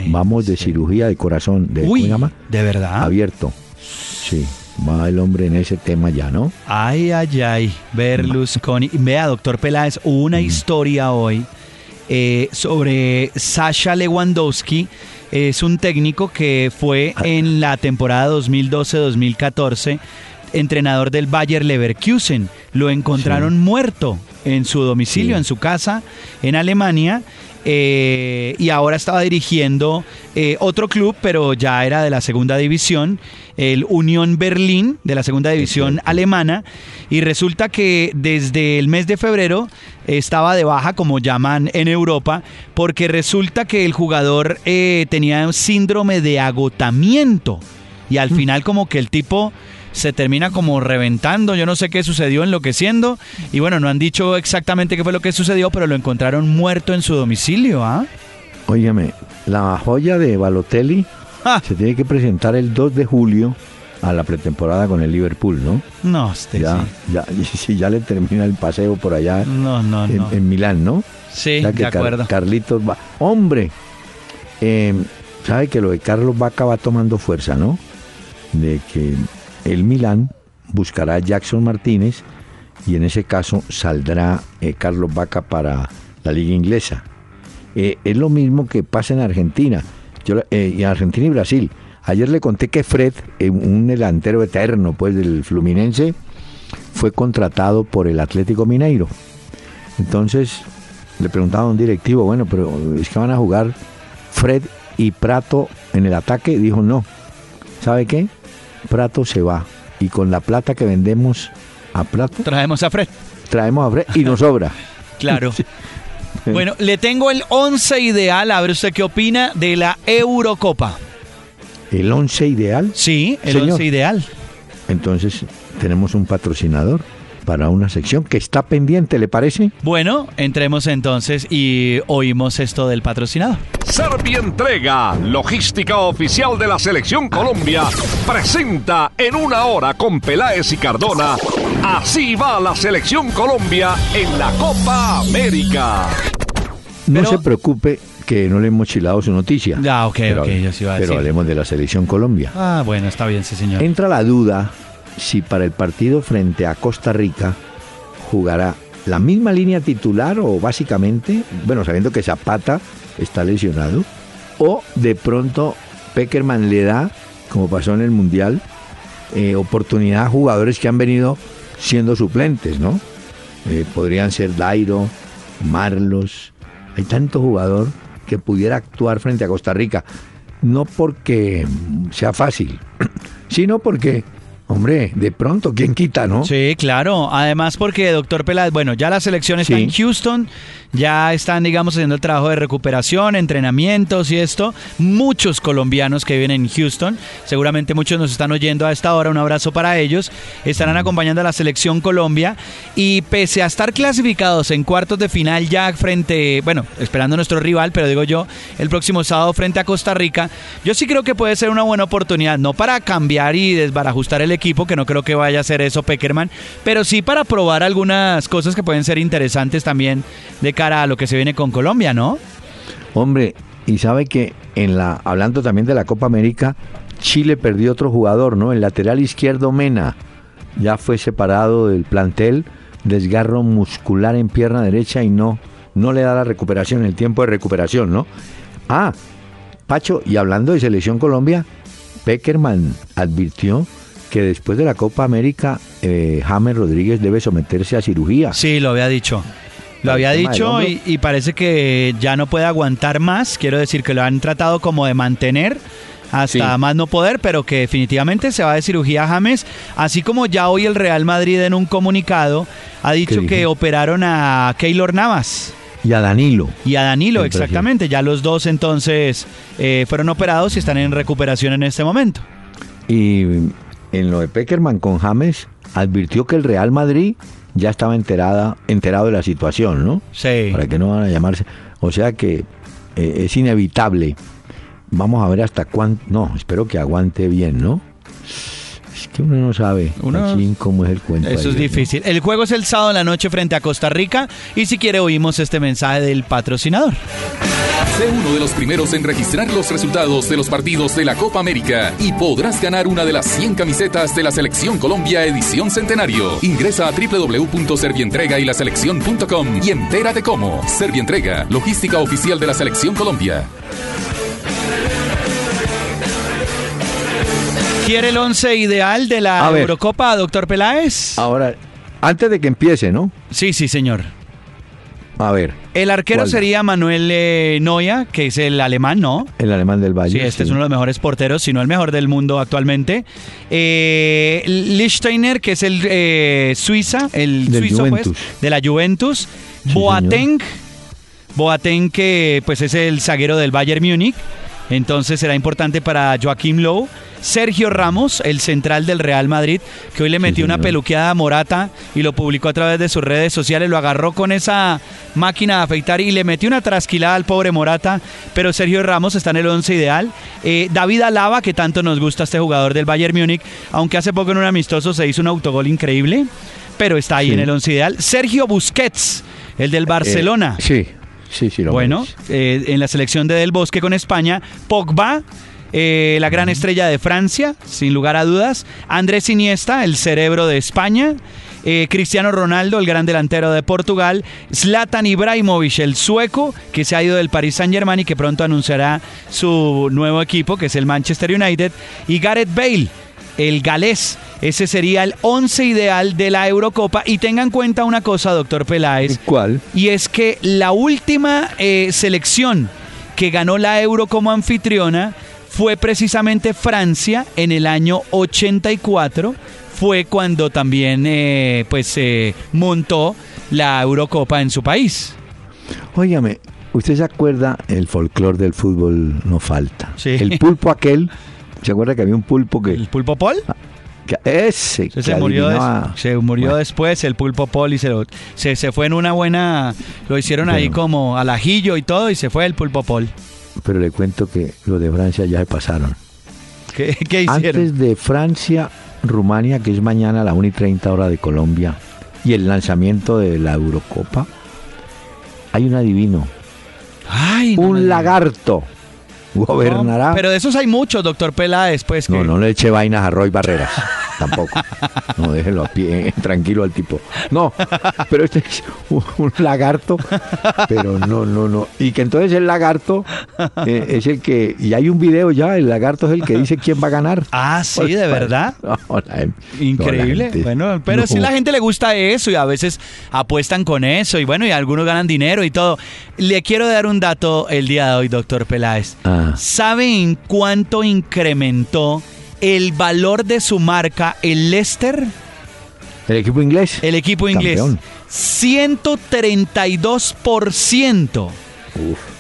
vamos de cirugía de corazón, de. ¿de verdad? Abierto. Sí, va el hombre en ese tema ya, ¿no? Ay, ay, ay, Berlusconi. Vea, doctor Peláez, hubo Mm. una historia hoy eh, sobre Sasha Lewandowski. Es un técnico que fue Ah. en la temporada 2012-2014 entrenador del Bayer Leverkusen. Lo encontraron muerto en su domicilio, Sí. en su casa, en Alemania. eh, y ahora estaba dirigiendo eh, otro club, pero ya era de la segunda división, el Unión Berlín, de la segunda división alemana. Y resulta que desde el mes de febrero estaba de baja, como llaman en Europa, porque resulta que el jugador eh, tenía un síndrome de agotamiento. Y al final como que el tipo se termina como reventando, yo no sé qué sucedió, enloqueciendo. Y bueno, no han dicho exactamente qué fue lo que sucedió, pero lo encontraron muerto en su domicilio, ¿ah? Óigame, la joya de Balotelli Ah. se tiene que presentar el 2 de julio a la pretemporada con el Liverpool, ¿no? No, este ya, sí. ya, y ya le termina el paseo por allá No, no, en, no. en Milán, ¿no? Sí, que de Car- acuerdo. Carlitos va. Hombre, eh, sabe que lo de Carlos Vaca va tomando fuerza, ¿no? De que el Milán buscará a Jackson Martínez y en ese caso saldrá eh, Carlos Vaca para la liga inglesa. Eh, es lo mismo que pasa en Argentina, Yo, eh, y Argentina y Brasil. Ayer le conté que Fred, un delantero eterno pues del Fluminense, fue contratado por el Atlético Mineiro. Entonces le preguntaba a un directivo, bueno, pero es que van a jugar Fred y Prato en el ataque. Dijo, no. ¿Sabe qué? Prato se va. Y con la plata que vendemos a Prato, Traemos a Fred. traemos a Fred y nos sobra. Claro. Bueno, le tengo el 11 ideal, a ver usted qué opina de la Eurocopa. El 11 ideal. Sí, el Señor. 11 ideal. Entonces tenemos un patrocinador para una sección que está pendiente, ¿le parece? Bueno, entremos entonces y oímos esto del patrocinador. Servientrega, logística oficial de la Selección Colombia, presenta en una hora con Peláez y Cardona. Así va la Selección Colombia en la Copa América. No Pero- se preocupe que no le hemos chilado su noticia. Ah, ok, pero, ok, yo sí iba a pero decir. hablemos de la selección Colombia. Ah, bueno, está bien, sí, señor. Entra la duda si para el partido frente a Costa Rica jugará la misma línea titular o básicamente, bueno, sabiendo que Zapata está lesionado, o de pronto Peckerman le da, como pasó en el Mundial, eh, oportunidad a jugadores que han venido siendo suplentes, ¿no? Eh, podrían ser Dairo, Marlos, hay tanto jugador que pudiera actuar frente a Costa Rica, no porque sea fácil, sino porque Hombre, de pronto, ¿quién quita, no? Sí, claro. Además porque, doctor Peláez, bueno, ya la selección está Sí. en Houston, ya están, digamos, haciendo el trabajo de recuperación, entrenamientos y esto. Muchos colombianos que viven en Houston, seguramente muchos nos están oyendo a esta hora, un abrazo para ellos. Estarán acompañando a la selección Colombia y pese a estar clasificados en cuartos de final ya frente, bueno, esperando a nuestro rival, pero digo yo, el próximo sábado frente a Costa Rica, yo sí creo que puede ser una buena oportunidad, no para cambiar y desbarajustar el equipo, que no creo que vaya a hacer eso Peckerman, pero sí para probar algunas cosas que pueden ser interesantes también de cara a lo que se viene con Colombia, ¿no? Hombre, y sabe que en la hablando también de la Copa América, Chile perdió otro jugador, ¿no? El lateral izquierdo Mena ya fue separado del plantel, desgarro muscular en pierna derecha y no no le da la recuperación, el tiempo de recuperación, ¿no? Ah, Pacho, y hablando de selección Colombia, Peckerman advirtió que después de la Copa América, eh, James Rodríguez debe someterse a cirugía. Sí, lo había dicho. Lo había dicho y, y parece que ya no puede aguantar más. Quiero decir que lo han tratado como de mantener hasta Sí. más no poder, pero que definitivamente se va de cirugía James. Así como ya hoy el Real Madrid en un comunicado ha dicho que operaron a Keylor Navas. Y a Danilo. Y a Danilo, exactamente. Ya los dos entonces eh, fueron operados y están en recuperación en este momento. Y en lo de Peckerman con James, advirtió que el Real Madrid ya estaba enterada, enterado de la situación, ¿no? Sí. Para que no van a llamarse. O sea que eh, es inevitable. Vamos a ver hasta cuánto. No, espero que aguante bien, ¿no? Es que uno no sabe Uno- cómo es el cuento. Eso ahí, es ¿no? difícil. El juego es el sábado en la noche frente a Costa Rica y si quiere oímos este mensaje del patrocinador. Sé uno de los primeros en registrar los resultados de los partidos de la Copa América y podrás ganar una de las 100 camisetas de la Selección Colombia edición centenario. Ingresa a www.servientrega y la selección.com y entérate cómo. Servientrega, logística oficial de la Selección Colombia. ¿Quiere el once ideal de la. Eurocopa, doctor Peláez? Ahora, antes de que empiece, ¿no? Sí, sí, señor. A ver, El arquero ¿Cuál? sería Manuel eh, Neuer, que es el alemán, ¿no? el alemán del Valle. Sí, este es uno de los mejores porteros, si no el mejor del mundo actualmente. Eh, que es el eh, Suiza, el Del suizo pues, de la Juventus. Sí, Boateng, Boateng que pues es el zaguero del Bayern Múnich. Entonces será importante para Joaquim Lowe. Sergio Ramos, el central del Real Madrid, que hoy le metió una peluqueada a Morata y lo publicó a través de sus redes sociales. Lo agarró con esa máquina de afeitar y le metió una trasquilada al pobre Morata. Pero Sergio Ramos está en el once ideal. Eh, David Alaba, que tanto nos gusta este jugador del Bayern Múnich, aunque hace poco en un amistoso se hizo un autogol increíble, pero está ahí Sí. en el once ideal. Sergio Busquets, el del Barcelona. Eh, sí, sí, sí. Lo Bueno, eh, en la selección de Del Bosque con España, Pogba, eh, la gran estrella de Francia, sin lugar a dudas, Andrés Iniesta, el cerebro de España, eh, Cristiano Ronaldo, el gran delantero de Portugal, Zlatan Ibrahimovic, el sueco, que se ha ido del Paris Saint Germain y que pronto anunciará su nuevo equipo, que es el Manchester United, y Gareth Bale, el galés. Ese sería el 11 ideal de la Eurocopa. Y tenga en cuenta una cosa, doctor Peláez. ¿Cuál? Y es que la última eh, selección que ganó la Euro como anfitriona fue precisamente Francia en el año 84. Fue cuando también eh, pues eh, montó la Eurocopa en su país. Óigame, ¿usted se acuerda? El folclore del fútbol no falta. Sí. El pulpo aquel, ¿se acuerda que había un pulpo que... ¿El Pulpo Paul? que- ese, se murió, des- se murió Bueno, después el Pulpo Paul y se, lo- se, se fue en una buena... Lo hicieron ahí como al ajillo y todo y se fue el Pulpo Paul. Pero le cuento que los de Francia ya se pasaron. ¿Qué, qué hicieron? Antes de Francia, Rumania, que es mañana a la 1 y 30 hora de Colombia, y el lanzamiento de la Eurocopa, hay un adivino, Ay, no me un lagarto. Gobernará. No, pero de esos hay muchos, doctor Peláez, pues que... No, no le eche vainas a Roy Barreras. Tampoco. No, déjelo a pie, tranquilo al tipo. No, pero este es un, un lagarto. Pero no, no, no. Y que entonces el lagarto eh, es el que. Y hay un video ya, el lagarto es el que dice quién va a ganar. Ah, sí, de verdad. No, la gen- Increíble. gente- bueno, pero si la gente le gusta eso y a veces apuestan con eso y bueno, y algunos ganan dinero y todo. Le quiero dar un dato el día de hoy, doctor Peláez. Ah. ¿Sabe en cuánto incrementó el valor de su marca, el Leicester, ¿El equipo inglés? el equipo inglés, Campeón. 132%.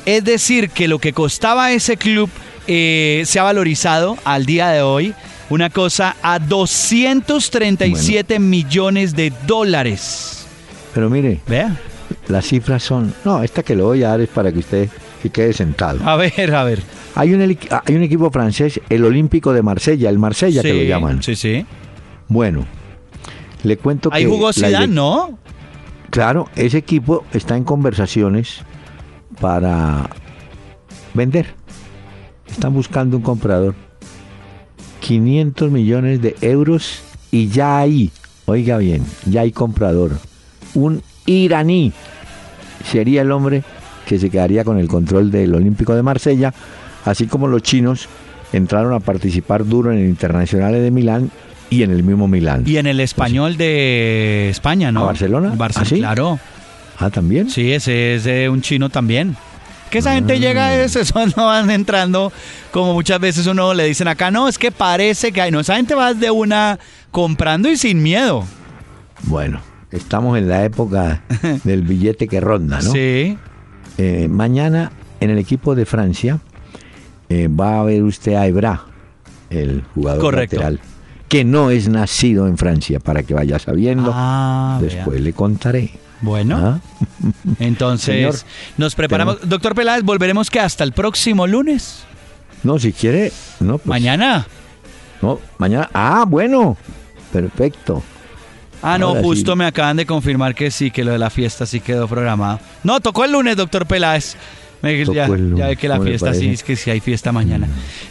Es decir, que lo que costaba ese club eh, se ha valorizado al día de hoy una cosa a 237 millones de dólares. Pero mire, Vea. las cifras son... No, esta que le voy a dar es para que usted se quede sentado. A ver, a ver. Hay un, hay un equipo francés, el Olímpico de Marsella, el Marsella que lo Sí, llaman. Sí, sí. Bueno, le cuento Ahí que... jugó la Zidane, ¿no? Claro, ese equipo está en conversaciones para vender. Están buscando un comprador. 500 millones de euros y ya hay, oiga bien, ya hay comprador. Un iraní sería el hombre que se quedaría con el control del Olímpico de Marsella, así como los chinos entraron a participar duro en el Internacional de Milán y en el mismo Milán. Y en el español de España, ¿no? ¿A Barcelona? Barce- ¿Ah, sí? Claro. Ah, también. Sí, ese es un chino también. Que esa Ah. gente llega a eso, eso no van entrando, como muchas veces uno le dicen acá, no, es que parece que hay, no, esa gente va de una comprando y sin miedo. Bueno, estamos en la época del billete que ronda, ¿no? Sí. Eh, mañana en el equipo de Francia eh, va a ver usted a Ebra, el jugador Correcto. lateral, que no es nacido en Francia, para que vaya sabiendo. Ah, vea. Después le contaré. Bueno, ¿Ah? entonces Señor, nos preparamos. Doctor Peláez, volveremos que hasta el próximo lunes. No, si quiere, no, pues, Mañana. No, mañana. Ah, bueno, perfecto. Ah, no, Ahora justo sí. me acaban de confirmar que sí, que lo de la fiesta sí quedó programado. No, tocó el lunes, doctor Peláez. Ya, ya ve que la ¿cómo le fiesta sí, es que sí hay fiesta mañana.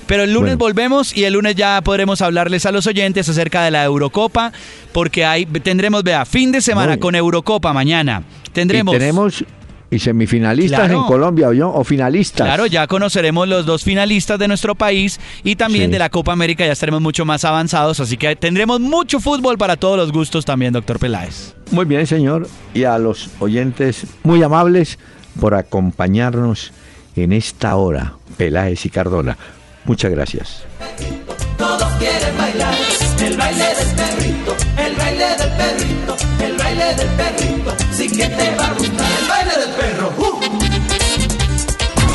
Pero el lunes Bueno. volvemos y el lunes ya podremos hablarles a los oyentes acerca de la Eurocopa, porque hay, tendremos, vea, fin de semana Muy. con Eurocopa mañana. Tendremos. Y tenemos y semifinalistas Claro. en Colombia, ¿oyó? O finalistas. Claro, ya conoceremos los dos finalistas de nuestro país y también Sí. de la Copa América ya estaremos mucho más avanzados, así que tendremos mucho fútbol para todos los gustos también, doctor Peláez. Muy bien, señor. Y a los oyentes muy amables por acompañarnos en esta hora, Peláez y Cardona. Muchas gracias.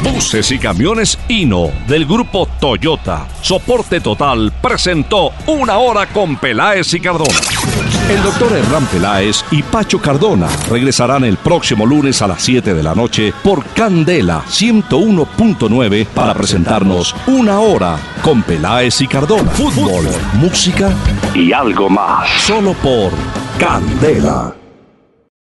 Buses y camiones Hino del grupo Toyota. Soporte total presentó Una Hora con Peláez y Cardona. El doctor Hernán Peláez y Pacho Cardona regresarán el próximo lunes a las 7 de la noche por Candela 101.9 para presentarnos Una Hora con Peláez y Cardona. Fútbol, música y algo más. Solo por Candela.